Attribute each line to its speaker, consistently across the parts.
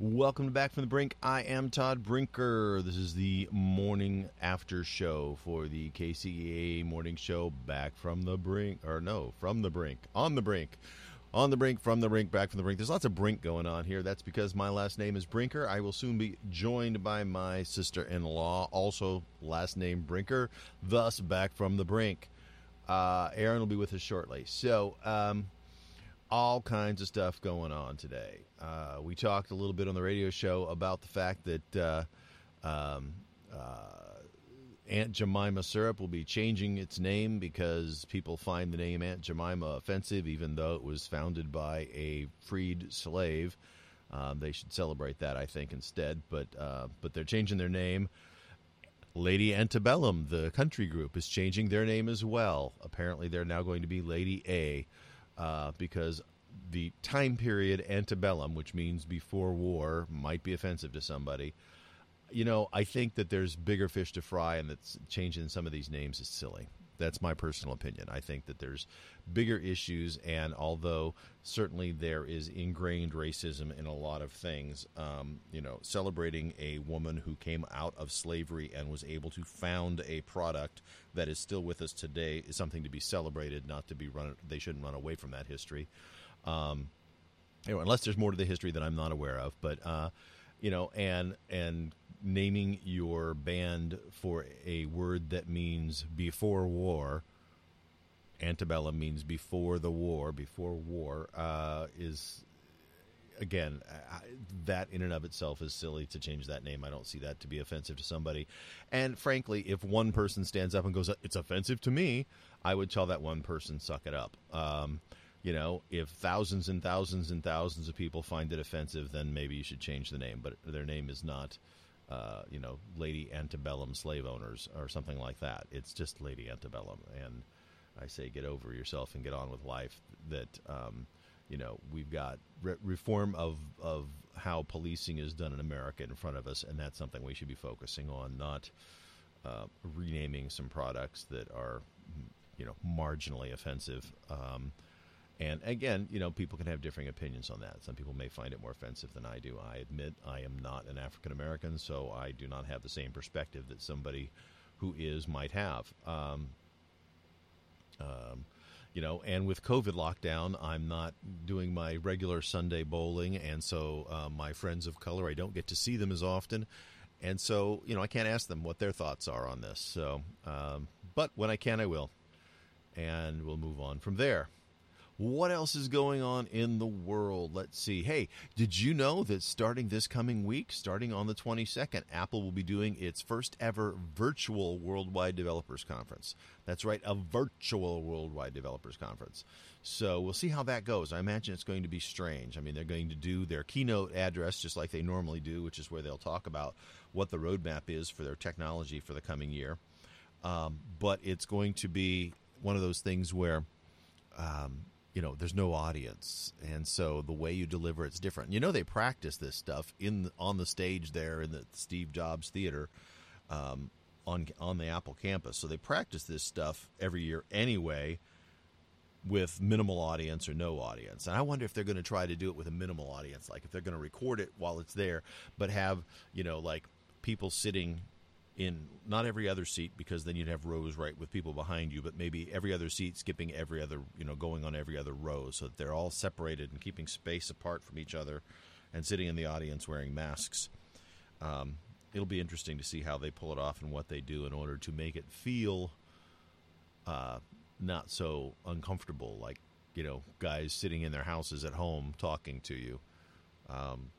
Speaker 1: Welcome to Back from the Brink. I am Todd Brinker. This is the morning after show for the KCAA morning show. Back from the brink, or no, from the brink, on the brink, on the brink, from the brink, back from the brink. There's lots of brink going on here. That's because my last name is Brinker. I will soon be joined by my sister-in-law, also last name Brinker. Thus, back from the brink. Uh, Erin will be with us shortly. So. Um, all kinds of stuff going on today. Uh, we talked a little bit on the radio show about the fact that uh, um, uh, Aunt Jemima syrup will be changing its name because people find the name Aunt Jemima offensive, even though it was founded by a freed slave. Um, they should celebrate that, I think, instead. But uh, but they're changing their name. Lady Antebellum, the country group, is changing their name as well. Apparently, they're now going to be Lady A uh, because the time period antebellum, which means before war, might be offensive to somebody. You know, I think that there's bigger fish to fry, and that changing some of these names is silly. That's my personal opinion. I think that there's bigger issues, and although certainly there is ingrained racism in a lot of things, um, you know, celebrating a woman who came out of slavery and was able to found a product that is still with us today is something to be celebrated, not to be run. They shouldn't run away from that history. Um, know, unless there's more to the history that I'm not aware of, but uh, you know, and and naming your band for a word that means before war. Antebellum means before the war, before war uh, is again that in and of itself is silly to change that name. I don't see that to be offensive to somebody. And frankly, if one person stands up and goes, "It's offensive to me," I would tell that one person, "Suck it up." Um, you know, if thousands and thousands and thousands of people find it offensive, then maybe you should change the name. But their name is not, uh, you know, Lady Antebellum slave owners or something like that. It's just Lady Antebellum. And I say, get over yourself and get on with life. That, um, you know, we've got re- reform of, of how policing is done in America in front of us, and that's something we should be focusing on, not uh, renaming some products that are, you know, marginally offensive. Um, and again, you know, people can have differing opinions on that. Some people may find it more offensive than I do. I admit I am not an African American, so I do not have the same perspective that somebody who is might have. Um, um, you know, and with COVID lockdown, I'm not doing my regular Sunday bowling, and so uh, my friends of color, I don't get to see them as often, and so you know, I can't ask them what their thoughts are on this. So, um, but when I can, I will, and we'll move on from there. What else is going on in the world? Let's see. Hey, did you know that starting this coming week, starting on the 22nd, Apple will be doing its first ever virtual Worldwide Developers Conference? That's right, a virtual Worldwide Developers Conference. So we'll see how that goes. I imagine it's going to be strange. I mean, they're going to do their keynote address just like they normally do, which is where they'll talk about what the roadmap is for their technology for the coming year. Um, but it's going to be one of those things where um, you know there's no audience and so the way you deliver it's different. You know they practice this stuff in on the stage there in the steve jobs theater um, on on the apple campus. So they practice this stuff every year anyway with minimal audience or no audience. And i wonder if they're going to try to do it with a minimal audience like if they're going to record it while it's there but have you know like people sitting in not every other seat because then you'd have rows right with people behind you, but maybe every other seat skipping every other, you know, going on every other row so that they're all separated and keeping space apart from each other and sitting in the audience wearing masks. Um, it'll be interesting to see how they pull it off and what they do in order to make it feel uh, not so uncomfortable, like, you know, guys sitting in their houses at home talking to you. Um,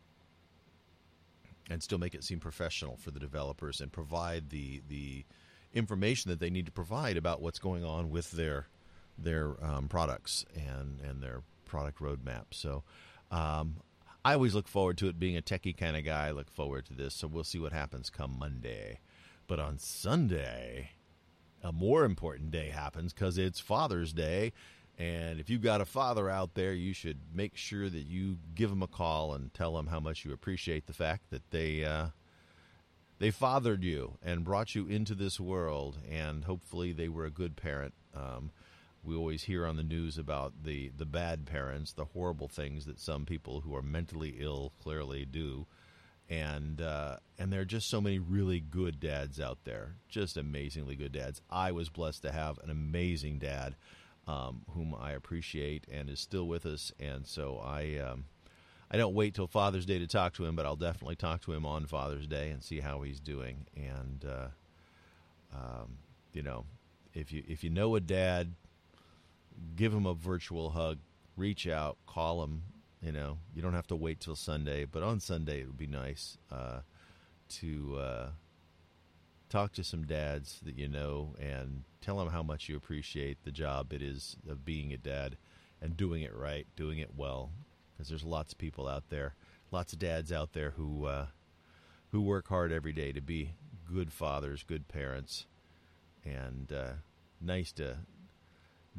Speaker 1: and still make it seem professional for the developers and provide the the information that they need to provide about what's going on with their their um, products and and their product roadmap. So. Um, I always look forward to it being a techie kind of guy. I look forward to this, so we'll see what happens come Monday. But on Sunday, a more important day happens because it's Father's Day, and if you've got a father out there, you should make sure that you give them a call and tell them how much you appreciate the fact that they uh, they fathered you and brought you into this world, and hopefully they were a good parent. Um, we always hear on the news about the the bad parents, the horrible things that some people who are mentally ill clearly do, and uh, and there are just so many really good dads out there, just amazingly good dads. I was blessed to have an amazing dad, um, whom I appreciate and is still with us, and so I. Um, I don't wait till Father's Day to talk to him, but I'll definitely talk to him on Father's Day and see how he's doing. And uh, um, you know, if you if you know a dad, give him a virtual hug, reach out, call him. You know, you don't have to wait till Sunday, but on Sunday it would be nice uh, to uh, talk to some dads that you know and tell them how much you appreciate the job it is of being a dad and doing it right, doing it well, because there's lots of people out there, lots of dads out there who uh, who work hard every day to be good fathers, good parents, and uh, nice to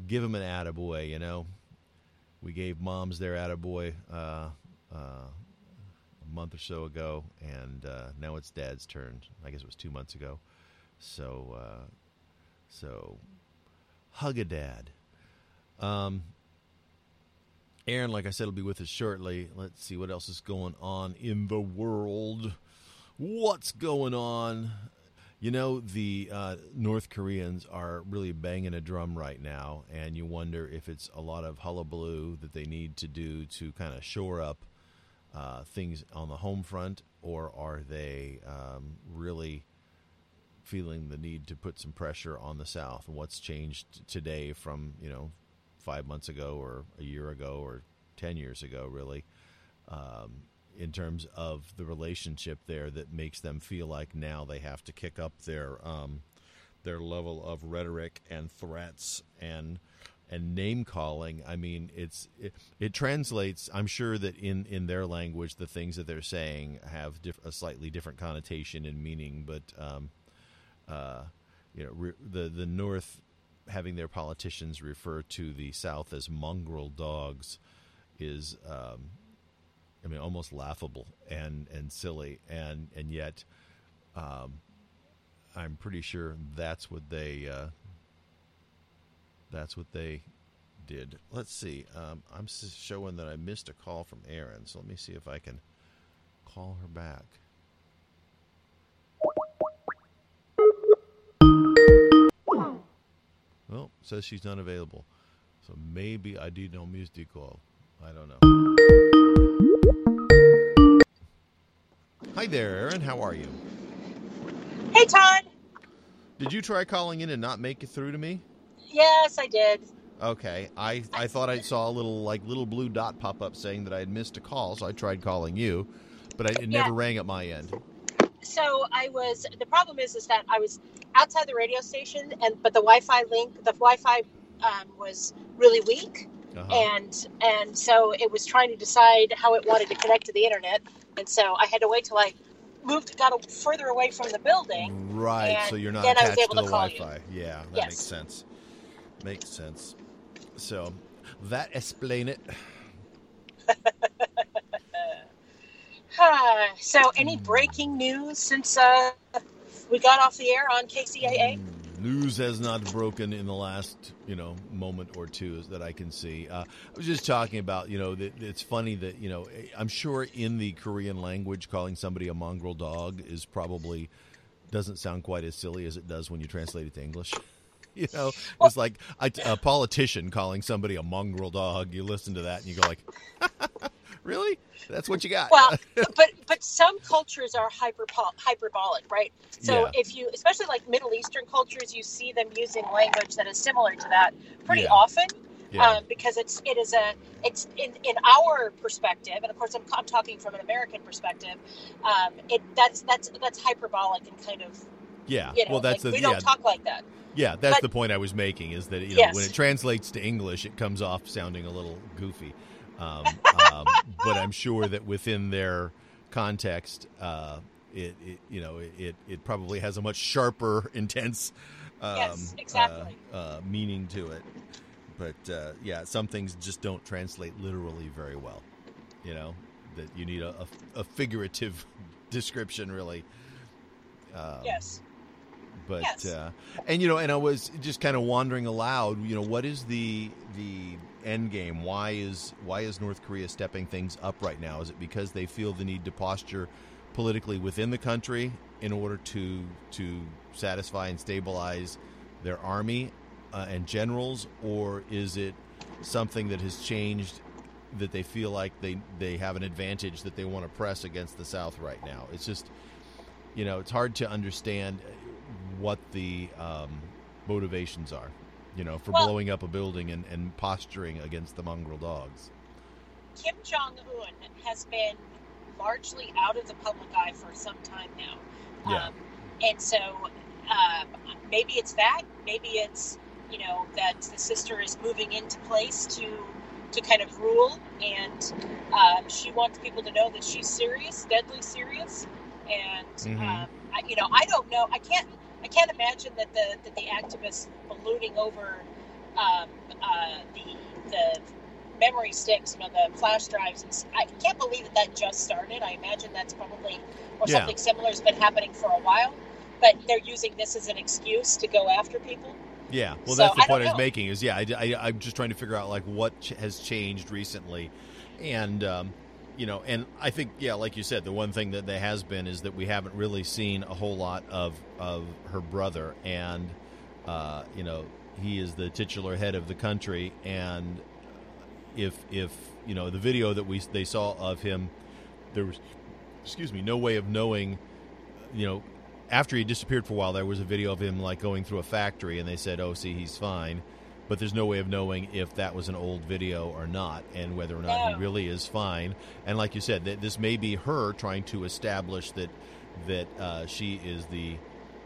Speaker 1: give them an attaboy. You know, we gave moms their attaboy uh, uh, a month or so ago, and uh, now it's dad's turn. I guess it was two months ago. So, uh, so hug a dad. Um, Erin, like I said, will be with us shortly. Let's see what else is going on in the world. What's going on? You know, the uh, North Koreans are really banging a drum right now, and you wonder if it's a lot of hullabaloo that they need to do to kind of shore up uh, things on the home front, or are they um, really feeling the need to put some pressure on the South? What's changed today from, you know, five months ago or a year ago or 10 years ago, really, um, in terms of the relationship there that makes them feel like now they have to kick up their um, their level of rhetoric and threats and and name calling. I mean, it's it, it, translates. I'm sure that in in their language, the things that they're saying have diff- a slightly different connotation and meaning. But um, uh, you know, re- the the North having their politicians refer to the South as mongrel dogs is, um, I mean, almost laughable and, and silly, and and yet, um, I'm pretty sure that's what they uh, that's what they did. Let's see. Um, I'm showing that I missed a call from Erin, so let me see if I can call her back. Well, says she's not available. So maybe I did no music call. I don't know. Hi there, Erin. How are you?
Speaker 2: Hey, Todd.
Speaker 1: Did you try calling in and not make it through to me?
Speaker 2: Yes, I did.
Speaker 1: Okay. I, I thought I saw a little like little blue dot pop up saying that I had missed a call, so I tried calling you, but I, it
Speaker 2: Yeah.
Speaker 1: never rang at my end.
Speaker 2: So I was. The problem is, is that I was outside the radio station, and but the Wi-Fi link, the Wi-Fi um, was really weak,
Speaker 1: Uh-huh.
Speaker 2: and and so it was trying to decide how it wanted to connect to the internet, and so I had to wait till I moved, got a, further away from the building.
Speaker 1: Right, so you're not
Speaker 2: then I was able
Speaker 1: to
Speaker 2: to
Speaker 1: the. Wi-Fi. Yeah, that
Speaker 2: Yes.
Speaker 1: makes sense. Makes sense. So that explain it.
Speaker 2: so, any breaking news since uh, we got off the air on KCAA?
Speaker 1: Mm, News has not broken in the last, you know, moment or two that I can see. Uh, I was just talking about, you know, that it's funny that, you know, I'm sure in the Korean language, calling somebody a mongrel dog is probably doesn't sound quite as silly as it does when you translate it to English. You know, it's like a, a politician calling somebody a mongrel dog. You listen to that and you go like, "Really? That's what you got?"
Speaker 2: Well, but but some cultures are hyper hyperbolic, right? So
Speaker 1: Yeah.
Speaker 2: if you, especially like Middle Eastern cultures, you see them using language that is similar to that pretty
Speaker 1: Yeah.
Speaker 2: often.
Speaker 1: yeah,
Speaker 2: Um, because it's it is a it's in, in our perspective, and of course I'm, I'm talking from an American perspective. Um, it that's that's that's hyperbolic and kind of
Speaker 1: yeah.
Speaker 2: you know
Speaker 1: well, that's
Speaker 2: like,
Speaker 1: the
Speaker 2: we
Speaker 1: yeah,
Speaker 2: don't talk like that.
Speaker 1: Yeah, that's
Speaker 2: But-
Speaker 1: the point I was making. Is that you know
Speaker 2: Yes.
Speaker 1: when it translates to English, it comes off sounding a little goofy. Um, um, but I'm sure that within their context, uh, it, it you know it it probably has a much sharper, intense um,
Speaker 2: Yes, exactly.
Speaker 1: uh, uh, meaning to it. But uh, yeah, some things just don't translate literally very well. You know that you need a, a, a figurative description, really. Um,
Speaker 2: Yes.
Speaker 1: But
Speaker 2: Yes.
Speaker 1: uh, and you know, and I was just kind of wandering aloud. You know, what is the the end game? Why is why is North Korea stepping things up right now? Is it because they feel the need to posture politically within the country in order to to satisfy and stabilize their army uh, and generals, or is it something that has changed that they feel like they they have an advantage that they want to press against the South right now? It's just you know, it's hard to understand what the um, motivations are, you know, for
Speaker 2: Well-
Speaker 1: blowing up a building and, and posturing against the mongrel dogs.
Speaker 2: Kim Jong Un has been largely out of the public eye for some time now.
Speaker 1: Yeah.
Speaker 2: Um, and so um, maybe it's that. Maybe it's you know that the sister is moving into place to to kind of rule, and um, she wants people to know that she's serious, deadly serious. And
Speaker 1: Mhm.
Speaker 2: um, I, you know, I don't know. I can't. I can't imagine that the that the activists ballooning over um, uh, the the memory sticks, you know, the flash drives. And I can't believe that that just started. I imagine that's probably or
Speaker 1: Yeah.
Speaker 2: something similar has been happening for a while. But they're using this as an excuse to go after people.
Speaker 1: Yeah, well,
Speaker 2: So,
Speaker 1: that's the
Speaker 2: I
Speaker 1: point I was
Speaker 2: know.
Speaker 1: making. Is yeah, I, am just trying to figure out like what ch- has changed recently, and um, you know, and I think yeah, like you said, the one thing that there has been is that we haven't really seen a whole lot of of her brother, and uh, you know, he is the titular head of the country, and if if you know the video that we they saw of him, there was excuse me, no way of knowing, you know, after he disappeared for a while, there was a video of him like going through a factory, and they said, "Oh, see, he's fine," but there's no way of knowing if that was an old video or not, and whether or not he really is fine. And like you said, that this may be her trying to establish that that uh, she is the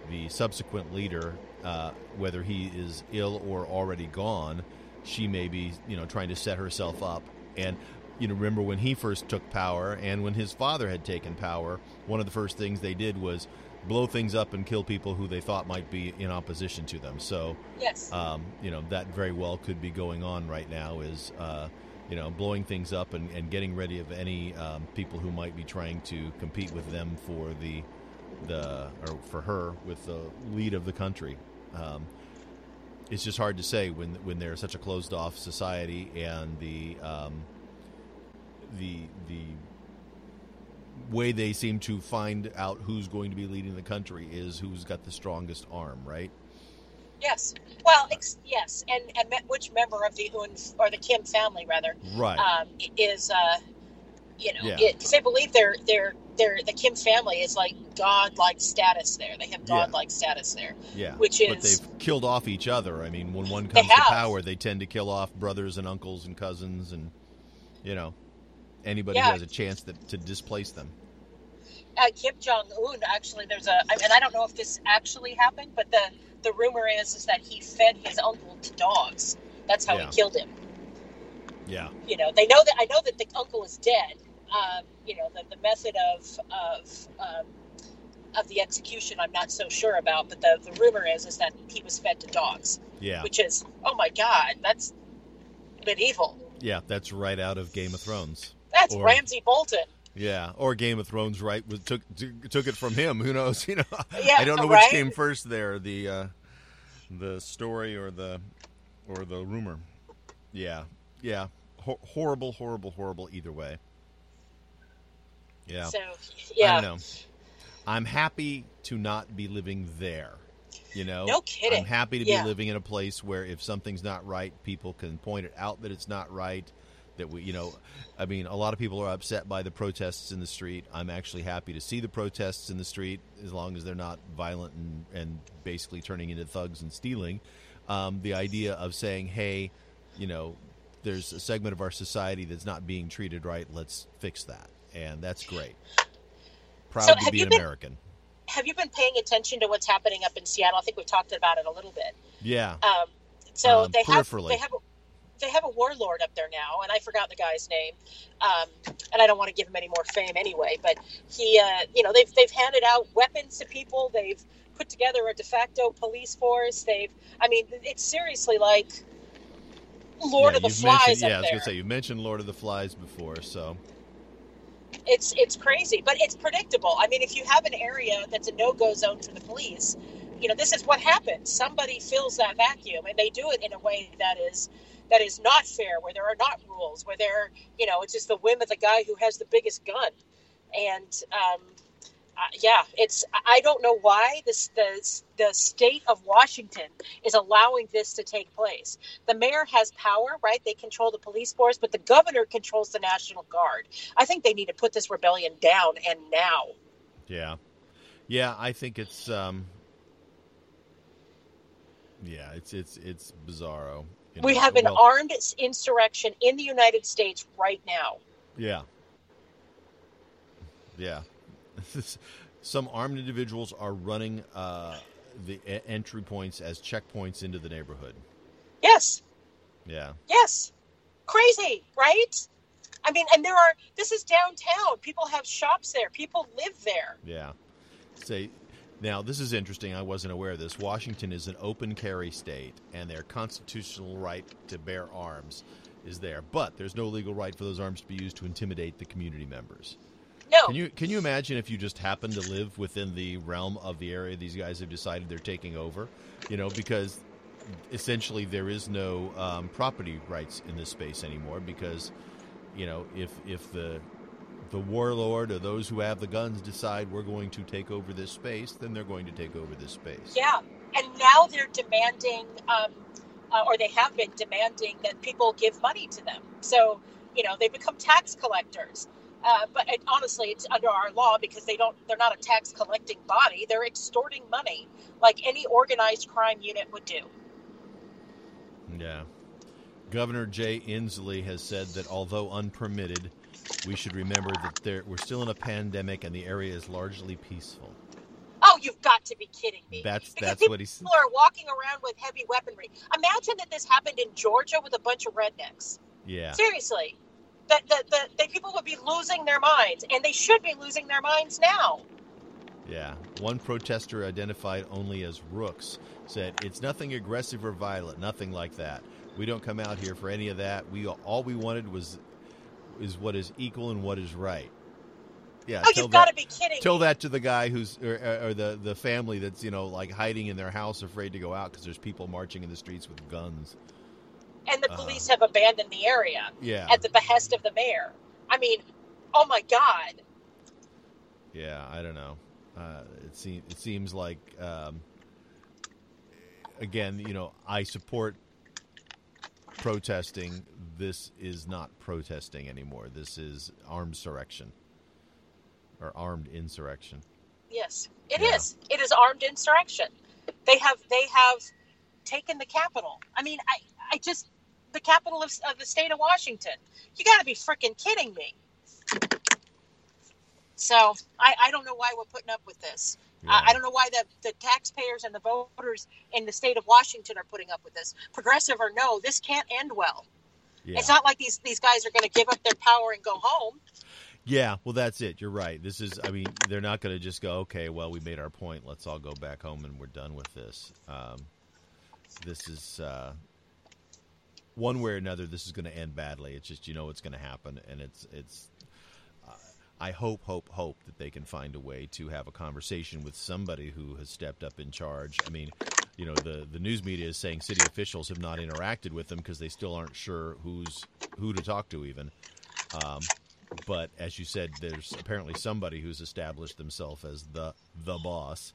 Speaker 1: the subsequent leader, uh, whether he is ill or already gone. She may be, you know, trying to set herself up. And you know, remember when he first took power, and when his father had taken power, one of the first things they did was blow things up and kill people who they thought might be in opposition to them. So,
Speaker 2: Yes.
Speaker 1: um, you know, that very well could be going on right now. Is uh, you know, blowing things up and, and getting ready of any um, people who might be trying to compete with them for the the or for her with the lead of the country. Um, it's just hard to say when when they're such a closed off society and the um, the the way they seem to find out who's going to be leading the country is who's got the strongest arm, right?
Speaker 2: yes. Well, ex- yes, and and which member of the Un or the Kim family rather
Speaker 1: Right.
Speaker 2: um, is uh, you know
Speaker 1: Yeah.
Speaker 2: because they believe they're they're they're the Kim family is like godlike status there. They have
Speaker 1: Yeah.
Speaker 2: godlike status there.
Speaker 1: yeah.
Speaker 2: which is but
Speaker 1: they've killed off each other. I mean, when one comes to power, they tend to kill off brothers and uncles and cousins and you know anybody who has a chance to, to displace them.
Speaker 2: uh, Kim Jong Un actually there's a, and I don't know if this actually happened, but the the rumor is is that he fed his uncle to dogs. That's how
Speaker 1: Yeah.
Speaker 2: he killed him.
Speaker 1: Yeah.
Speaker 2: You know, they know that I know that the uncle is dead. Um, you know, the, the method of of um, of the execution I'm not so sure about, but the, the rumor is is that he was fed to dogs,
Speaker 1: Yeah.
Speaker 2: which is oh my god, that's medieval.
Speaker 1: Yeah, that's right out of Game of Thrones.
Speaker 2: That's
Speaker 1: Or-
Speaker 2: Ramsay Bolton.
Speaker 1: Yeah, or Game of Thrones, right? Was took took it from him. Who knows? You know,
Speaker 2: Yeah,
Speaker 1: I don't know
Speaker 2: right?
Speaker 1: which came first there, the uh, the story or the or the rumor. Yeah, yeah, Ho- horrible, horrible, horrible. Either way. Yeah,
Speaker 2: So
Speaker 1: I
Speaker 2: yeah,
Speaker 1: don't know. I'm happy to not be living there. You know,
Speaker 2: No kidding.
Speaker 1: I'm happy to
Speaker 2: Yeah.
Speaker 1: be living in a place where if something's not right, people can point it out that it's not right. That we, you know, I mean, a lot of people are upset by the protests in the street. I'm actually happy to see the protests in the street as long as they're not violent and, and basically turning into thugs and stealing. Um, the idea of saying, hey, you know, there's a segment of our society that's not being treated right. Let's fix that, and that's great. Proud
Speaker 2: So
Speaker 1: to be an
Speaker 2: been-
Speaker 1: American.
Speaker 2: have you been paying attention to what's happening up in Seattle? I think we talked about it a little bit.
Speaker 1: Yeah,
Speaker 2: Um, so
Speaker 1: Um,
Speaker 2: they have they have a, they have a warlord up there now, and I forgot the guy's name. Um, and I don't want to give him any more fame anyway. But he, uh, you know, they've they've handed out weapons to people. They've put together a de facto police force. They've, I mean, it's seriously like Lord
Speaker 1: yeah,
Speaker 2: of the Flies up
Speaker 1: Yeah, I was
Speaker 2: there.
Speaker 1: gonna say you mentioned Lord of the Flies before, so
Speaker 2: it's it's crazy, but it's predictable. I mean, if you have an area that's a no go zone for the police, you know, this is what happens. Somebody fills that vacuum, and they do it in a way that is that is not fair, where there are not rules, where there, you know, it's just the whim of the guy who has the biggest gun. And um, uh, yeah, it's I don't know why this the the state of Washington is allowing this to take place. The mayor has power, right? They control the police force, but the governor controls the National Guard. I think they need to put this rebellion down and now.
Speaker 1: Yeah, yeah, I think it's um, yeah, it's it's it's bizarro.
Speaker 2: You know, we have an well, armed insurrection in the United States right now.
Speaker 1: Yeah. Yeah. Some armed individuals are running uh, the entry points as checkpoints into the neighborhood.
Speaker 2: Yes.
Speaker 1: Yeah.
Speaker 2: Yes. Crazy, right? I mean, and there are, this is downtown. People have shops there, people live there.
Speaker 1: Yeah. Say, now, this is interesting. I wasn't aware of this. Washington is an open carry state, and their constitutional right to bear arms is there. But there's no legal right for those arms to be used to intimidate the community members.
Speaker 2: No.
Speaker 1: Can you can you imagine if you just happen to live within the realm of the area these guys have decided they're taking over? You know, because essentially there is no um, property rights in this space anymore. Because you know, if if the the warlord or those who have the guns decide we're going to take over this space, then they're going to take over this space.
Speaker 2: Yeah, and now they're demanding, um, uh, or they have been demanding that people give money to them. So you know they become tax collectors. Uh, but it, honestly, it's under our law because they don't. They're not a tax collecting body. They're extorting money like any organized crime unit would do.
Speaker 1: Yeah. Governor Jay Inslee has said that although unpermitted, we should remember that there, we're still in a pandemic and the area is largely peaceful.
Speaker 2: Oh, you've got to be kidding me!
Speaker 1: That's
Speaker 2: because
Speaker 1: that's what he's.
Speaker 2: People are walking around with heavy weaponry. Imagine that this happened in Georgia with a bunch of rednecks.
Speaker 1: Yeah.
Speaker 2: Seriously, that the, the, the people would be losing their minds, and they should be losing their minds now.
Speaker 1: Yeah. One protester identified only as Rooks said, "It's nothing aggressive or violent, nothing like that. We don't come out here for any of that. We all we wanted was is what is equal and what is right.
Speaker 2: Yeah, oh, you've got to be kidding!
Speaker 1: Tell
Speaker 2: me.
Speaker 1: that to the guy who's or, or, the the family that's you know like hiding in their house, afraid to go out because there's people marching in the streets with guns.
Speaker 2: And the police uh, have abandoned the area.
Speaker 1: Yeah.
Speaker 2: At the behest of the mayor. I mean, oh my god.
Speaker 1: Yeah, I don't know. Uh, it seems it seems like um, again, you know, I support protesting. This is not protesting anymore. This is armed insurrection or armed insurrection.
Speaker 2: Yes, it yeah. is. It is armed insurrection. They have they have taken the capital. I mean, I I just the capital of, of the state of Washington. You got to be freaking kidding me. So I, I don't know why we're putting up with this. Yeah. I, I, don't know why the, the taxpayers and the voters in the state of Washington are putting up with this. Progressive or no, this can't end well. Yeah. It's not like these these guys are going to give up their power and go home.
Speaker 1: Yeah, well, that's it. You're right. This is, I mean, they're not going to just go, okay, well, we made our point. Let's all go back home and we're done with this. Um, this is, uh, one way or another, this is going to end badly. It's just, you know, what's going to happen. And it's, it's, I hope, hope, hope that they can find a way to have a conversation with somebody who has stepped up in charge. I mean, you know, the the news media is saying city officials have not interacted with them because they still aren't sure who's who to talk to, even. Um, but as you said, there's apparently somebody who's established themselves as the the boss.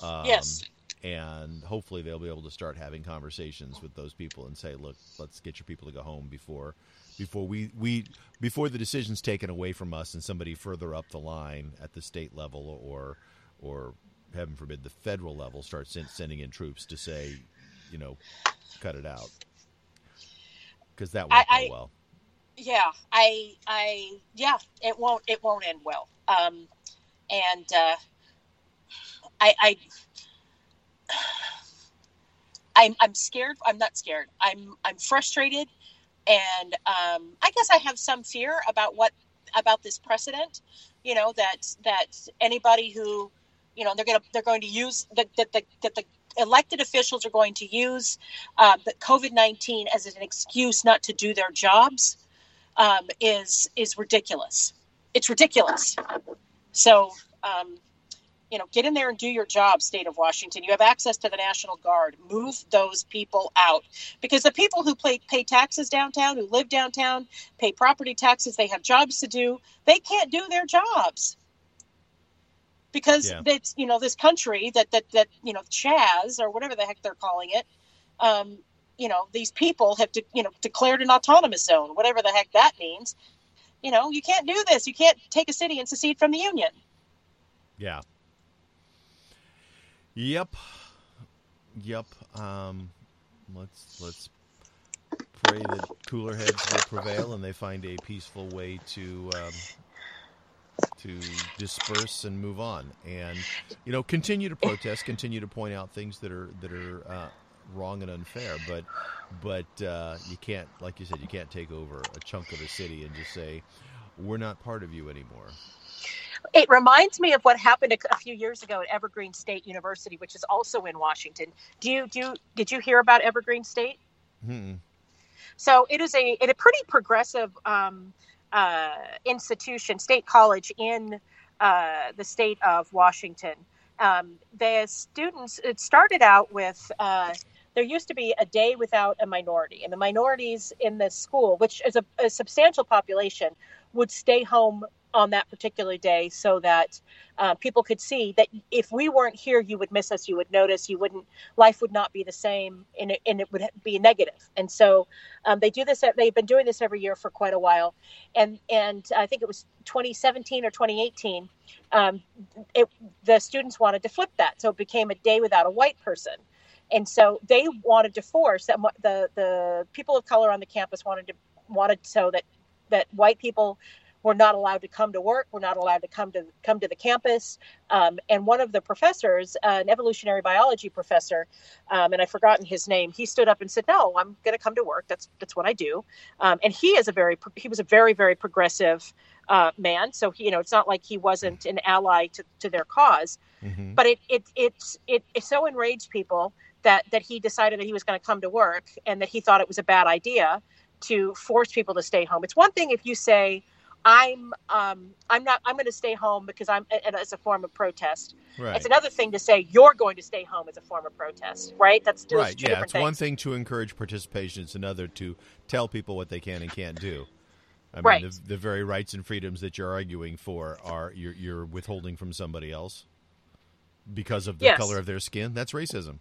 Speaker 2: Um, yes.
Speaker 1: And hopefully they'll be able to start having conversations with those people and say, look, let's get your people to go home before before we, we before the decision's taken away from us and somebody further up the line at the state level or or heaven forbid the federal level starts sending in troops to say you know cut it out. Because that won't I, go well.
Speaker 2: Yeah i i yeah it won't it won't end well. Um and uh i i I'm, I'm scared. I'm not scared. I'm I'm frustrated and um, I guess I have some fear about what about this precedent. You know that that anybody who, you know, they're gonna they're going to use that that the that the elected officials are going to use uh, the COVID nineteen as an excuse not to do their jobs um, is is ridiculous. It's ridiculous. So um, you know, get in there and do your job, state of Washington. You have access to the National Guard. Move those people out because the people who pay, pay taxes downtown, who live downtown, pay property taxes, they have jobs to do. They can't do their jobs because
Speaker 1: Yeah.
Speaker 2: it's you know this country that that that you know CHAZ or whatever the heck they're calling it. Um, you know these people have de- you know declared an autonomous zone, whatever the heck that means. You know you can't do this. You can't take a city and secede from the union.
Speaker 1: Yeah. Yep. Yep. Um, let's let's pray that cooler heads will prevail and they find a peaceful way to um, to disperse and move on, and you know continue to protest, continue to point out things that are that are uh, wrong and unfair, but but uh, you can't, like you said, you can't take over a chunk of a city and just say we're not part of you anymore.
Speaker 2: It reminds me of what happened a, a few years ago at Evergreen State University, which is also in Washington. Do you do you, did you hear about Evergreen State?
Speaker 1: Hmm.
Speaker 2: So it is a it a pretty progressive um, uh, institution, state college in uh, the state of Washington. Um, the students it started out with. Uh, there used to be a day without a minority, and the minorities in the school, which is a, a substantial population, would stay home on that particular day so that uh, people could see that if we weren't here, you would miss us, you would notice, you wouldn't, life would not be the same, and it, and it would be negative. And so um, they do this. They've been doing this every year for quite a while, and and I think it was 2017 or 2018. Um, it, the students wanted to flip that, so it became a day without a white person. And so they wanted to force that the the people of color on the campus wanted to wanted so that that white people were not allowed to come to work, We're not allowed to come to come to the campus. Um, and one of the professors, uh, an evolutionary biology professor, um, and I've forgotten his name, he stood up and said, "No, I'm going to come to work. That's that's what I do." Um, and he is a very he was a very very progressive uh, man. So he, you know, it's not like he wasn't an ally to, to their because
Speaker 1: hmm
Speaker 2: but it it it it, it so enraged people that that he decided that he was going to come to work and that he thought it was a bad idea to force people to stay home. It's one thing if you say I'm um, I'm not I'm going to stay home because I'm and as a form of protest.
Speaker 1: Right.
Speaker 2: It's another thing to say you're going to stay home as a form of protest, right? That's those
Speaker 1: right
Speaker 2: two
Speaker 1: yeah it's
Speaker 2: things.
Speaker 1: one thing to encourage participation it's another to tell people what they can and can't do i mean
Speaker 2: Right.
Speaker 1: the, the very rights and freedoms that you're arguing for are you're, you're withholding from somebody else because of the
Speaker 2: Yes.
Speaker 1: color of their skin that's racism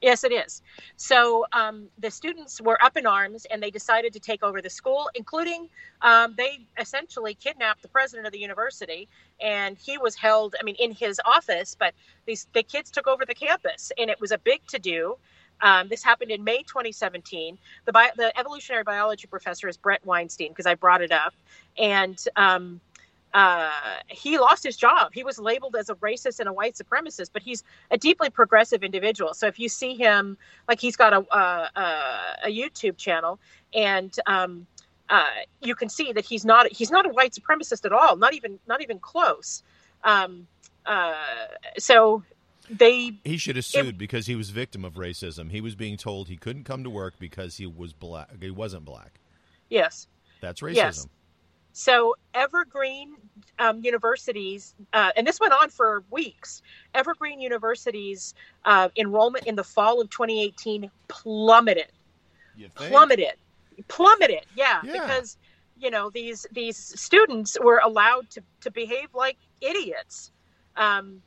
Speaker 2: Yes, it is. So um, the students were up in arms and they decided to take over the school, including um, they essentially kidnapped the president of the university, and he was held. I mean, in his office, but these the kids took over the campus, and it was a big to do. Um, this happened in May 2017. The, bio, the evolutionary biology professor is Bret Weinstein because I brought it up, and um, uh, he lost his job. He was labeled as a racist and a white supremacist, but he's a deeply progressive individual. So if you see him, like he's got a uh, uh, a YouTube channel, and um, uh, you can see that he's not he's not a white supremacist at all. Not even not even close. Um, uh, so they
Speaker 1: he should have sued because he was victim of racism he was being told he couldn't come to work because he was black he wasn't black
Speaker 2: yes.
Speaker 1: that's racism
Speaker 2: Yes. So Evergreen um, universities, uh, and this went on for weeks. Evergreen universities uh, enrollment in the fall of 2018 plummeted, plummeted, plummeted. Yeah,
Speaker 1: Yeah.
Speaker 2: because you know these these students were allowed to to behave like idiots. Um,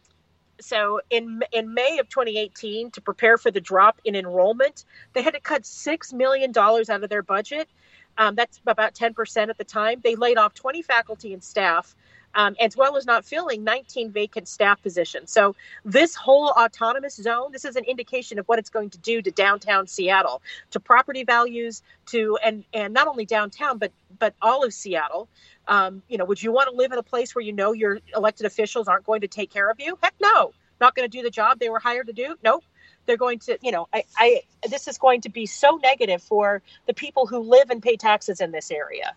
Speaker 2: so in in May of 2018, to prepare for the drop in enrollment, they had to cut six million dollars out of their budget. Um, that's about 10% at the time. They laid off 20 faculty and staff, um, as well as not filling 19 vacant staff positions. So this whole autonomous zone, this is an indication of what it's going to do to downtown Seattle, to property values, to and and not only downtown, but but all of Seattle. Um, you know, would you want to live in a place where you know your elected officials aren't going to take care of you? Heck no. Not going to do the job they were hired to do? Nope they're going to you know I, I this is going to be so negative for the people who live and pay taxes in this area.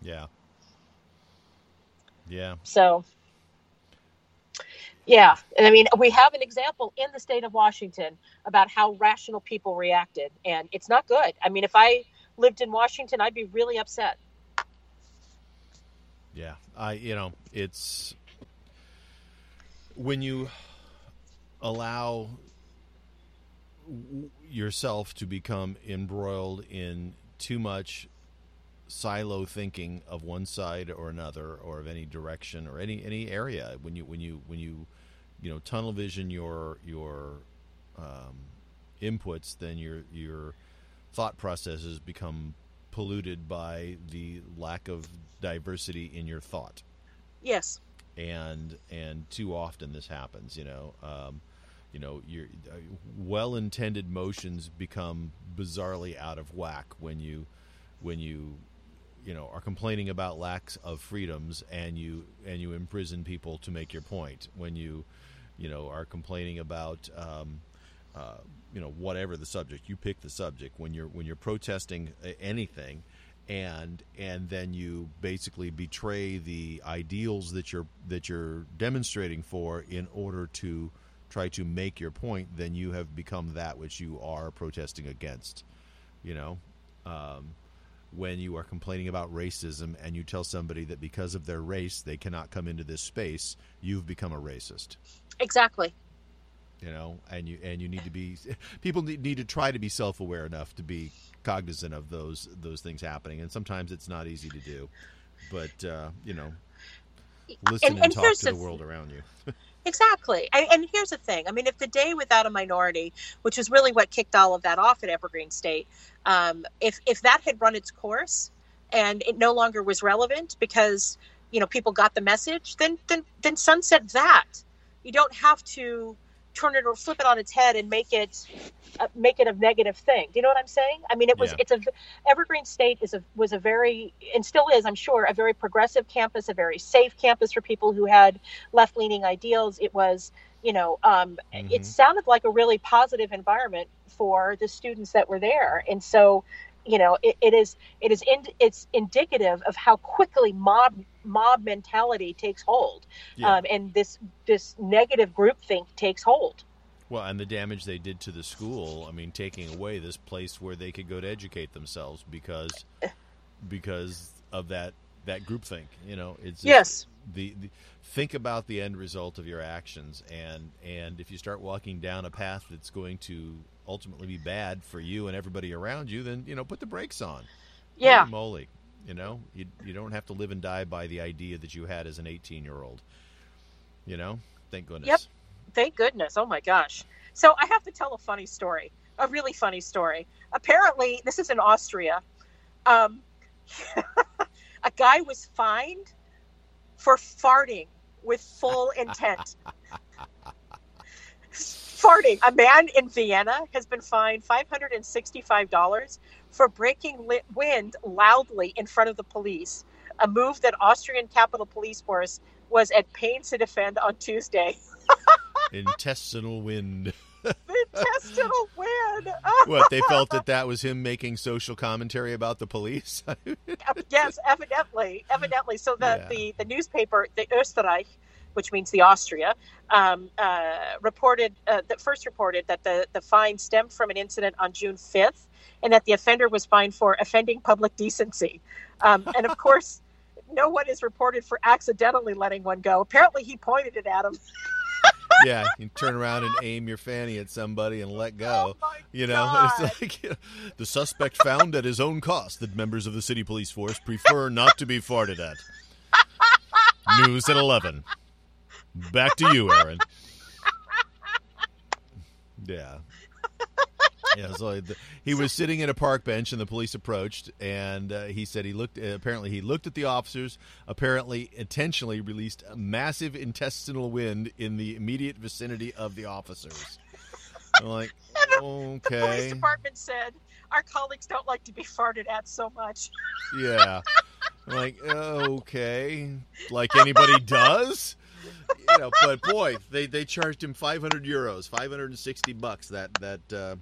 Speaker 1: Yeah. Yeah.
Speaker 2: So yeah. And i mean we have an example in the state of washington about how rational people reacted and it's not good. I mean if i lived in washington i'd be really upset.
Speaker 1: Yeah, I you know it's when you allow yourself to become embroiled in too much silo thinking of one side or another or of any direction or any any area when you when you when you you know tunnel vision your your um, inputs then your your thought processes become polluted by the lack of diversity in your thought
Speaker 2: Yes.
Speaker 1: and and too often this happens you know um, you know your uh, well-intended motions become bizarrely out of whack when you when you you know are complaining about lacks of freedoms and you and you imprison people to make your point. When you you know are complaining about um, uh, you know whatever the subject you pick the subject. When you're when you're protesting anything and and then you basically betray the ideals that you're that you're demonstrating for in order to try to make your point then you have become that which you are protesting against you know? Um, when you are complaining about racism and you tell somebody that because of their race they cannot come into this space you've become a racist.
Speaker 2: Exactly.
Speaker 1: you know and you and you need to be people need, need to try to be self-aware enough to be cognizant of those those things happening. And sometimes it's not easy to do but uh, you know listen
Speaker 2: And-
Speaker 1: and,
Speaker 2: and
Speaker 1: talk to the
Speaker 2: the-
Speaker 1: world around you
Speaker 2: Exactly. And, and here's the thing. I mean, if the day without a minority, which is really what kicked all of that off at Evergreen State, um, if if that had run its course and it no longer was relevant because you know people got the message, then then then sunset that. You don't have to turn it or flip it on its head and make it uh, make it a negative thing. Do you know what I'm saying? I mean, it was
Speaker 1: Yeah.
Speaker 2: it's a Evergreen State is a was a very and still is, I'm sure, a very progressive campus, a very safe campus for people who had left leaning ideals. It was, you know, um,
Speaker 1: Mhm.
Speaker 2: it sounded like a really positive environment for the students that were there, and so. You know, it, it is it is in, it's indicative of how quickly mob mob mentality takes hold,
Speaker 1: Yeah.
Speaker 2: um, and this this negative groupthink takes hold.
Speaker 1: well and the damage they did to the school i mean taking away this place where they could go to educate themselves because because of that that groupthink you know it's
Speaker 2: Yes.
Speaker 1: The, the think about the end result of your actions and and if you start walking down a path that's going to ultimately be bad for you and everybody around you then you know put the brakes on
Speaker 2: Yeah.
Speaker 1: Holy moly you know you, you don't have to live and die by the idea that you had as an 18 year old you know thank goodness
Speaker 2: Yep. Thank goodness. Oh my gosh. So I have to tell a funny story, a really funny story. Apparently, this is in Austria. Um, a guy was fined for farting with full intent. farting. A man in Vienna has been fined $565 for breaking wind loudly in front of the police, a move that Austrian Capital Police Force was at pains to defend on Tuesday.
Speaker 1: intestinal wind
Speaker 2: The intestinal wind.
Speaker 1: what they felt that that was him making social commentary about the police
Speaker 2: yes, evidently, evidently. So the,
Speaker 1: Yeah.
Speaker 2: the, the newspaper, the Österreich, which means the Austria, um, uh, reported uh, that first reported that the the fine stemmed from an incident on June fifth, and that the offender was fined for offending public decency. Um, and of course, no one is reported for accidentally letting one go. Apparently, he pointed it at him.
Speaker 1: Yeah you turn around and aim your fanny at somebody and let go
Speaker 2: Oh
Speaker 1: You know,
Speaker 2: God.
Speaker 1: it's like you know, the suspect found at his own cost that members of the city police force prefer not to be farted at. News at 11. Back to you, Erin. Yeah. Yeah, so he was sitting at a park bench and the police approached and uh, he said he looked uh, apparently he looked at the officers apparently intentionally released a massive intestinal wind in the immediate vicinity of the officers. I'm like,
Speaker 2: The police department said our colleagues don't like to be farted at so much.
Speaker 1: Yeah. I'm like, okay. Like anybody does? You know, but boy, they, they charged him 500 euros, 560 bucks. That that uh,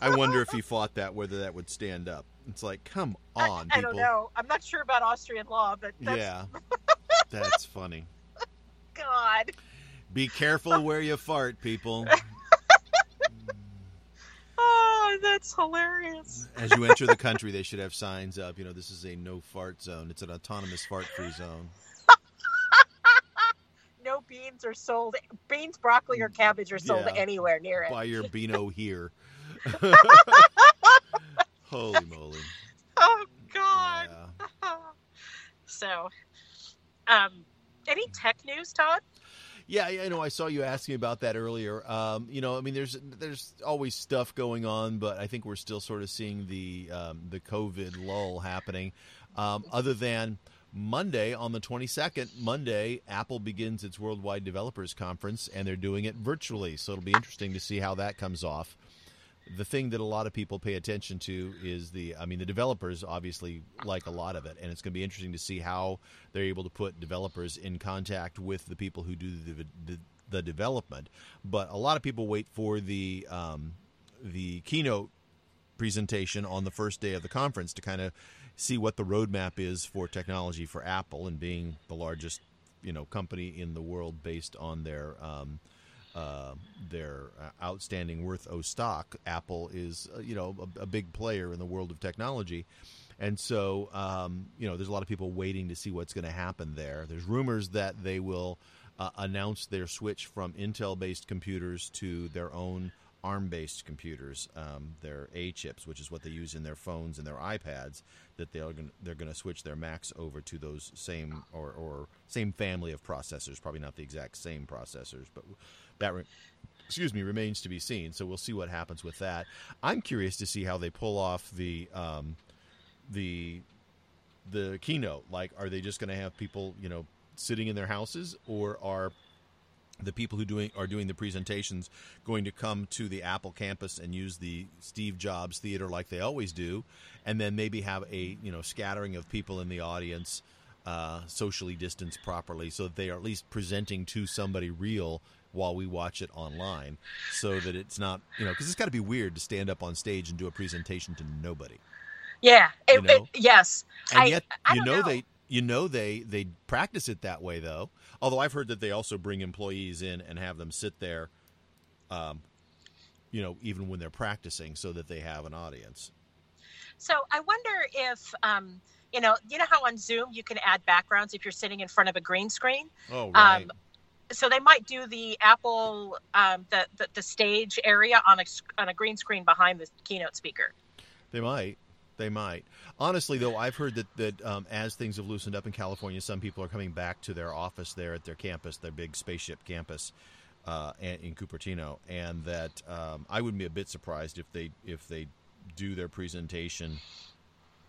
Speaker 1: I wonder if he fought that, whether that would stand up. It's like, come on,
Speaker 2: I, I
Speaker 1: people.
Speaker 2: don't know. I'm not sure about Austrian law, but that's,
Speaker 1: Yeah, that's funny.
Speaker 2: God.
Speaker 1: Be careful where you fart, people.
Speaker 2: Oh, that's hilarious.
Speaker 1: As you enter the country, they should have signs up. You know, this is a no fart zone. It's an autonomous fart free zone.
Speaker 2: No beans are sold. Beans, broccoli, or cabbage are sold
Speaker 1: Yeah.
Speaker 2: anywhere near it.
Speaker 1: Buy your Beano here. Holy moly!
Speaker 2: Oh God.
Speaker 1: Yeah.
Speaker 2: so, um, any tech news, Todd?
Speaker 1: Yeah, yeah, I know. I saw you asking about that earlier. Um, you know, I mean, there's there's always stuff going on, but I think we're still sort of seeing the um, the COVID lull happening. Um, other than Monday on the 22nd, Monday, Apple begins its Worldwide Developers Conference, and they're doing it virtually. So it'll be interesting to see how that comes off. The thing that a lot of people pay attention to is the, I mean, the developers obviously like a lot of it, and it's going to be interesting to see how they're able to put developers in contact with the people who do the, the, the development. But a lot of people wait for the um, the keynote presentation on the first day of the conference to kind of see what the roadmap is for technology for Apple and being the largest you know company in the world based on their um, uh, their outstanding worth o stock. Apple is uh, you know a, a big player in the world of technology. And so, um, you know, there's a lot of people waiting to see what's going to happen there. There's rumors that they will uh, announce their switch from Intel-based computers to their own ARM-based computers, um, their A chips, which is what they use in their phones and their iPads. That they're going they're going to switch their Macs over to those same or, or same family of processors. Probably not the exact same processors, but that re- excuse me remains to be seen. So we'll see what happens with that. I'm curious to see how they pull off the um, the the keynote. Like, are they just going to have people you know sitting in their houses, or are the people who doing are doing the presentations going to come to the Apple campus and use the Steve Jobs Theater like they always do, and then maybe have a you know scattering of people in the audience, uh, socially distanced properly, so that they are at least presenting to somebody real while we watch it online, so that it's not you know because it's got to be weird to stand up on stage and do a presentation to nobody,
Speaker 2: Yeah. It,
Speaker 1: You know?
Speaker 2: it- yes.
Speaker 1: and
Speaker 2: I-
Speaker 1: yet
Speaker 2: I
Speaker 1: you know,
Speaker 2: know.
Speaker 1: they you know they they practice it that way though. Although I've heard that they also bring employees in and have them sit there, um, you know, even when they're practicing, so that they have an audience.
Speaker 2: So I wonder if, um, you know, you know how on Zoom you can add backgrounds if you're sitting in front of a green screen.
Speaker 1: Oh
Speaker 2: Um, so they might do the Apple, um, the, the the stage area on a on a green screen behind the keynote speaker.
Speaker 1: They might. They might. Honestly, though, I've heard that that um, as things have loosened up in California, some people are coming back to their office there at their campus, their big spaceship campus uh, in in Cupertino, and that um, I wouldn't be a bit surprised if they if they do their presentation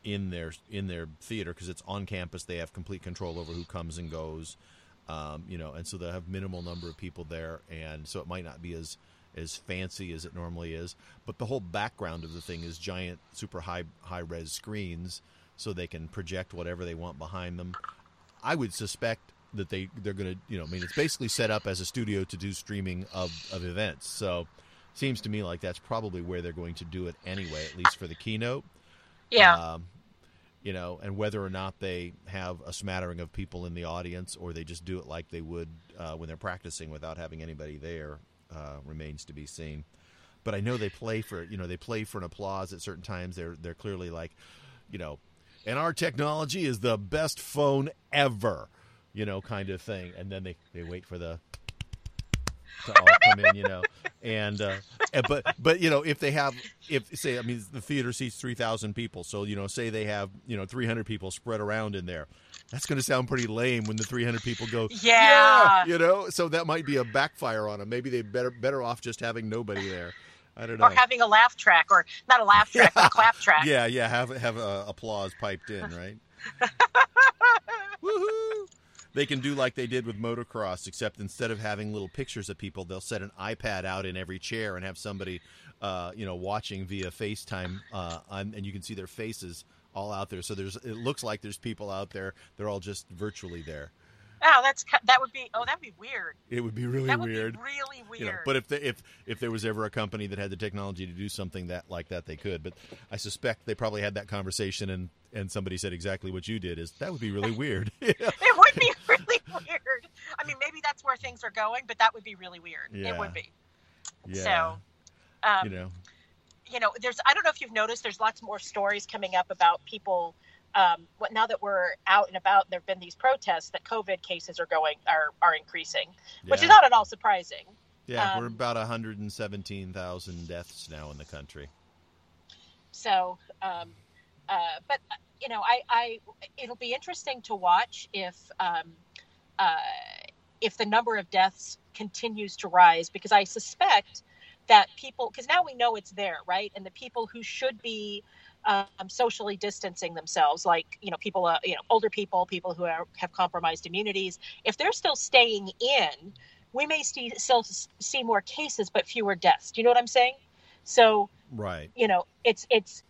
Speaker 1: in their in their theater because it's on campus. They have complete control over who comes and goes, um, you know, and so they'll have minimal number of people there, and so it might not be as as fancy as it normally is. But the whole background of the thing is giant, super high high res screens, so they can project whatever they want behind them. I would suspect that they they're going to you know I mean it's basically set up as a studio to do streaming of of events. So seems to me like that's probably where they're going to do it anyway, at least for the keynote.
Speaker 2: Yeah.
Speaker 1: Um, you know, and whether or not they have a smattering of people in the audience or they just do it like they would uh, when they're practicing without having anybody there uh, remains to be seen. But I know they play for you know they play for an applause at certain times. They're they're clearly like, you know, and our technology is the best phone ever, you know, kind of thing. And then they they wait for the to all come in, you know, and, uh, but but you know if they have if say I mean the theater seats three thousand people, so you know say they have you know three hundred people spread around in there, that's going to sound pretty lame when the three hundred people go
Speaker 2: Yeah.
Speaker 1: you know, so that might be a backfire on them. Maybe they better better off just having nobody there. I don't know.
Speaker 2: Or having a laugh track, or not a laugh track, but a clap track.
Speaker 1: yeah, yeah, have have uh, applause piped in, right? Woohoo! They can do like they did with motocross, except instead of having little pictures of people, they'll set an iPad out in every chair and have somebody, uh, you know, watching via FaceTime, uh, on, and you can see their faces all out there. So there's, it looks like there's people out there. They're all just virtually there.
Speaker 2: Oh, that's that would be. Oh, that'd be weird.
Speaker 1: It would be really
Speaker 2: that would
Speaker 1: weird.
Speaker 2: be really weird.
Speaker 1: you know, but if the, if if there was ever a company that had the technology to do something that like that, they could. But I suspect they probably had that conversation, and and somebody said exactly what you did. Is that would be really weird?
Speaker 2: it would be really weird. I mean, maybe that's where things are going, but that would be really weird.
Speaker 1: Yeah.
Speaker 2: It would be.
Speaker 1: yeah,
Speaker 2: So, um,
Speaker 1: you know,
Speaker 2: you know, there's I don't know if you've noticed there's lots more stories coming up about people um, what now that we're out and about, there have been these protests that COVID cases are going are are increasing, which is not at all surprising.
Speaker 1: Yeah,
Speaker 2: Um,
Speaker 1: we're about 117,000 deaths now in the country.
Speaker 2: So, um, uh, but uh, you know, I, I it'll be interesting to watch if um, uh, if the number of deaths continues to rise because I suspect that people because now we know it's there, right? And the people who should be um, socially distancing themselves, like you know, people, uh, you know, older people, people who are, have compromised immunities, if they're still staying in, we may see, still see more cases but fewer deaths. Do you know what I'm saying? So
Speaker 1: Right.
Speaker 2: you know it's it's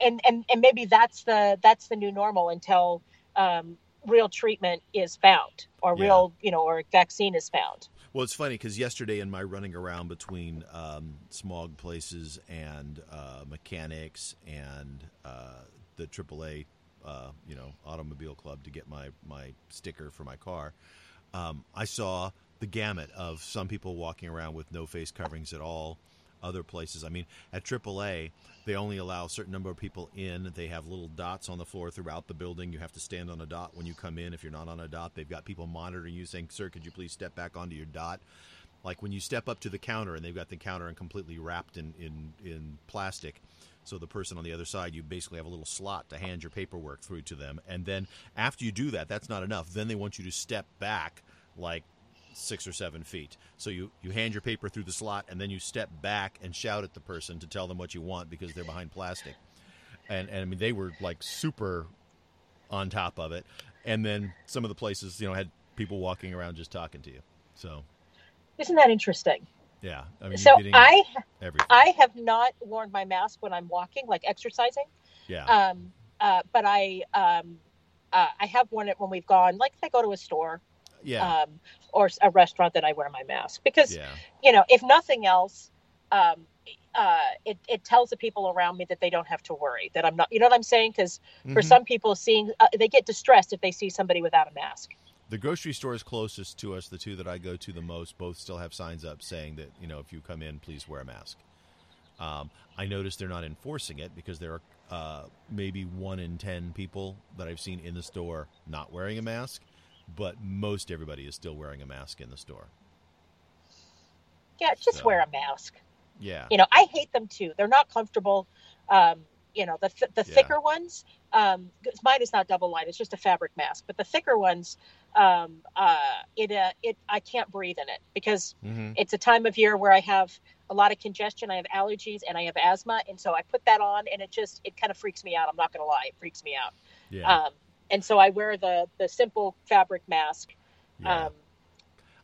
Speaker 2: and and and maybe that's the that's the new normal until um, real treatment is found or
Speaker 1: Yeah.
Speaker 2: real you know or a vaccine is found
Speaker 1: Well, it's funny because yesterday in my running around between um, smog places and uh, mechanics and uh, the AAA, uh, you know, automobile club to get my my sticker for my car, um, I saw the gamut of some people walking around with no face coverings at all. Other places, I mean, at AAA, they only allow a certain number of people in. They have little dots on the floor throughout the building. You have to stand on a dot when you come in. If you're not on a dot, they've got people monitoring you, saying, "Sir, could you please step back onto your dot?" Like when you step up to the counter and they've got the counter and completely wrapped in in in plastic. So the person on the other side, you basically have a little slot to hand your paperwork through to them. And then after you do that, that's not enough. Then they want you to step back like six or seven feet. So you, you hand your paper through the slot and then you step back and shout at the person to tell them what you want because they're behind plastic. And, and I mean, they were like super on top of it. And then some of the places, you know, had people walking around just talking to you. So,
Speaker 2: isn't that interesting
Speaker 1: yeah. I mean,
Speaker 2: so i
Speaker 1: everything.
Speaker 2: i have not worn my mask when i'm walking like exercising
Speaker 1: yeah.
Speaker 2: um, uh, but i um, uh, i have worn it when we've gone like if i go to a store
Speaker 1: yeah.
Speaker 2: um, or a restaurant that i wear my mask because
Speaker 1: yeah.
Speaker 2: you know, if nothing else, um, uh, it, it tells the people around me that they don't have to worry that I'm not, you know what I'm saying? Because for
Speaker 1: Mhm.
Speaker 2: some people, seeing uh, they get distressed if they see somebody without a mask.
Speaker 1: The grocery stores closest to us, the two that I go to the most, both still have signs up saying that you know if you come in, please wear a mask. Um, I noticed they're not enforcing it because there are uh, maybe one in ten people that I've seen in the store not wearing a mask, but most everybody is still wearing a mask in the store.
Speaker 2: Yeah, just
Speaker 1: So-
Speaker 2: wear a mask.
Speaker 1: Yeah,
Speaker 2: You know, I hate them too. They're not comfortable. Um, you know, the th- the
Speaker 1: Yeah.
Speaker 2: thicker ones. Um, mine is not double line; it's just a fabric mask. But the thicker ones, um, uh, it uh, it I can't breathe in it because
Speaker 1: hmm
Speaker 2: it's a time of year where I have a lot of congestion, I have allergies, and I have asthma, and so I put that on, and it just it kind of freaks me out. I'm not going to lie, it freaks me out.
Speaker 1: yeah,
Speaker 2: Um, and so I wear the the simple fabric mask.
Speaker 1: yeah.
Speaker 2: Um,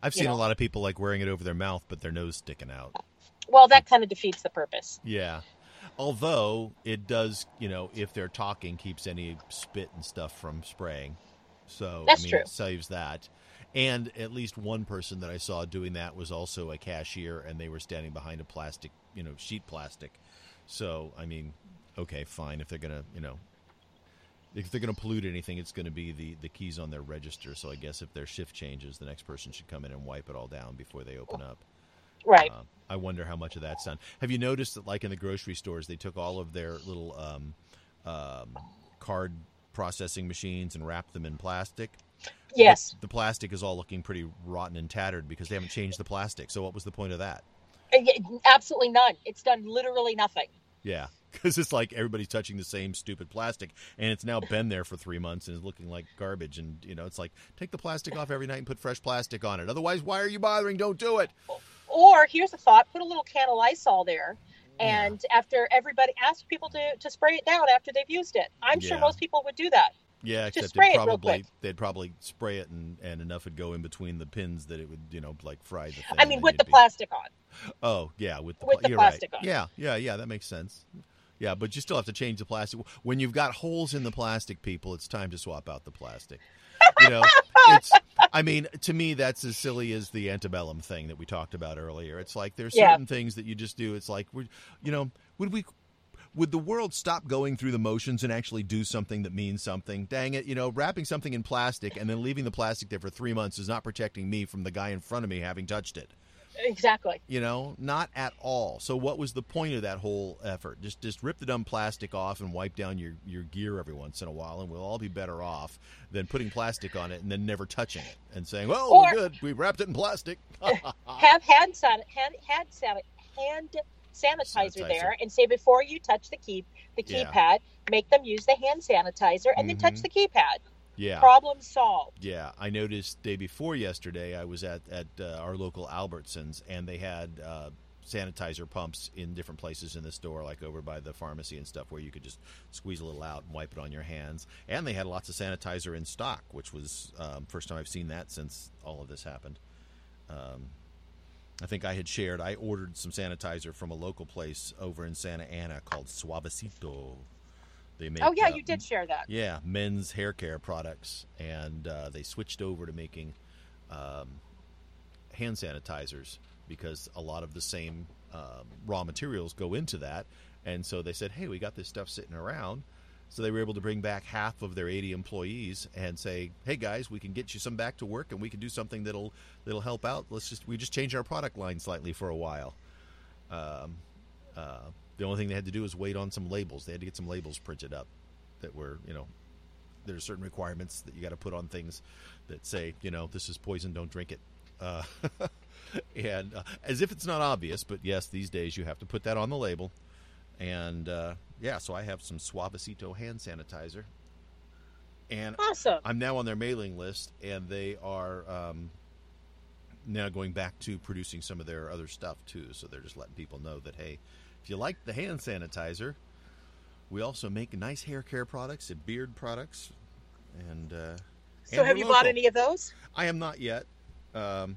Speaker 1: I've seen a lot of people like wearing it over their mouth, but their nose sticking out.
Speaker 2: well, that kind of defeats the purpose.
Speaker 1: Yeah. Although it does, you know, if they're talking, keeps any spit and stuff from spraying. So
Speaker 2: That's
Speaker 1: I mean,
Speaker 2: true.
Speaker 1: it saves that. And at least one person that I saw doing that was also a cashier, and they were standing behind a plastic, you know, sheet plastic. So I mean, okay, fine. If they're gonna, you know, if they're gonna pollute anything, it's gonna be the the keys on their register. So I guess if their shift changes, the next person should come in and wipe it all down before they open up.
Speaker 2: Right.
Speaker 1: Uh, I wonder how much of that's done. Have you noticed that, like in the grocery stores, they took all of their little um, um, card processing machines and wrapped them in plastic?
Speaker 2: yes.
Speaker 1: But the plastic is all looking pretty rotten and tattered because they haven't changed the plastic. So what was the point of that?
Speaker 2: Uh, Absolutely none. It's done literally nothing.
Speaker 1: Yeah, because it's like everybody's touching the same stupid plastic, and it's now been there for three months and is looking like garbage. And you know, it's like take the plastic off every night and put fresh plastic on it. Otherwise, why are you bothering? Don't do it.
Speaker 2: Or here's a thought: put a little can of Lysol there,
Speaker 1: Yeah.
Speaker 2: and after everybody, ask people to to spray it down after they've used it. I'm sure most people would do that.
Speaker 1: Yeah,
Speaker 2: Just
Speaker 1: except
Speaker 2: spray
Speaker 1: they'd
Speaker 2: it real
Speaker 1: probably
Speaker 2: quick.
Speaker 1: they'd probably spray it and, and enough would go in between the pins that it would you know like fry the thing.
Speaker 2: I mean, with the
Speaker 1: be-
Speaker 2: plastic on.
Speaker 1: Oh yeah, with the
Speaker 2: with
Speaker 1: pla-
Speaker 2: the plastic
Speaker 1: right.
Speaker 2: on.
Speaker 1: Yeah, yeah, yeah. That makes sense. Yeah, but you still have to change the plastic when you've got holes in the plastic. People, it's time to swap out the plastic. You know, it's. I mean, to me, that's as silly as the antebellum thing that we talked about earlier. It's like there's
Speaker 2: Yeah.
Speaker 1: certain things that you just do. It's like, we you know, would we would the world stop going through the motions and actually do something that means something? Dang it, you know, wrapping something in plastic and then leaving the plastic there for three months is not protecting me from the guy in front of me having touched it.
Speaker 2: Exactly.
Speaker 1: You know, not at all. So what was the point of that whole effort? Just just rip the dumb plastic off and wipe down your, your gear every once in a while, and we'll all be better off than putting plastic on it and then never touching it and saying, "Well,
Speaker 2: Or-
Speaker 1: we're good. We wrapped it in plastic."
Speaker 2: Have hand san- hand hand, san- hand sanitizer,
Speaker 1: Sanitizer.
Speaker 2: there, and say before you touch the key the
Speaker 1: Yeah.
Speaker 2: keypad, make them use the hand sanitizer, and then touch
Speaker 1: Mhm.
Speaker 2: the keypad.
Speaker 1: yeah.
Speaker 2: Problem solved.
Speaker 1: Yeah, I noticed day before yesterday. I was at at uh, our local Albertsons, and they had uh, sanitizer pumps in different places in the store, like over by the pharmacy and stuff, where you could just squeeze a little out and wipe it on your hands. And they had lots of sanitizer in stock, which was um, first time I've seen that since all of this happened. Um, I think I had shared. I ordered some sanitizer from a local place over in Santa Ana called Suavecito. They make
Speaker 2: Oh yeah,
Speaker 1: uh,
Speaker 2: you did share that.
Speaker 1: yeah, men's hair care products, and uh, they switched over to making um, hand sanitizers because a lot of the same um, raw materials go into that. And so they said, "Hey, we got this stuff sitting around." So they were able to bring back half of their 80 employees and say, "Hey guys, we can get you some back to work, and we can do something that'll that'll help out. Let's just we just change our product line slightly for a while." Um, uh, the only thing they had to do was wait on some labels. They had to get some labels printed up that were, you know, there are certain requirements that you got to put on things that say, you know, this is poison, don't drink it. Uh, and uh, as if it's not obvious, but yes, these days you have to put that on the label. And uh, yeah, so I have some Suavecito hand sanitizer, and
Speaker 2: Awesome.
Speaker 1: I'm now on their mailing list, and they are um, now going back to producing some of their other stuff too. So they're just letting people know that hey, if you like the hand sanitizer, we also make nice hair care products and beard products. And uh,
Speaker 2: So
Speaker 1: and
Speaker 2: have you bought any of those?
Speaker 1: I am not yet. Um,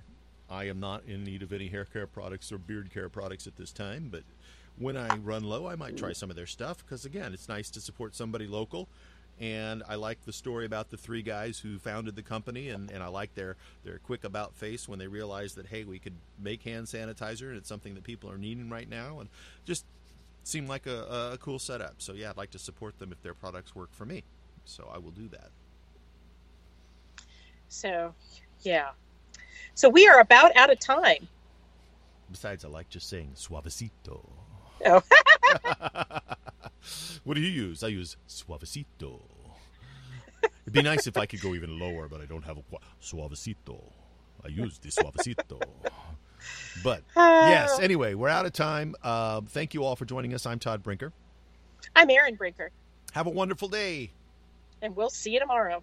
Speaker 1: I am not in need of any hair care products or beard care products at this time, but when I run low, I might try some of their stuff because, again, it's nice to support somebody local. And I like the story about the three guys who founded the company, and, and I like their, their quick about face when they realized that, hey, we could make hand sanitizer, and it's something that people are needing right now, and just seemed like a, a cool setup. So, yeah, I'd like to support them if their products work for me. So I will do that.
Speaker 2: So, yeah. So we are about out of time.
Speaker 1: Besides, I like just saying suavecito.
Speaker 2: Oh.
Speaker 1: what do you use? I use suavecito. It'd be nice if I could go even lower, but I don't have a suavecito. I use the suavecito. But yes, anyway, we're out of time. Uh, thank you all for joining us. I'm Todd Brinker.
Speaker 2: I'm Erin Brinker,
Speaker 1: Have a wonderful day.
Speaker 2: and we'll see you tomorrow.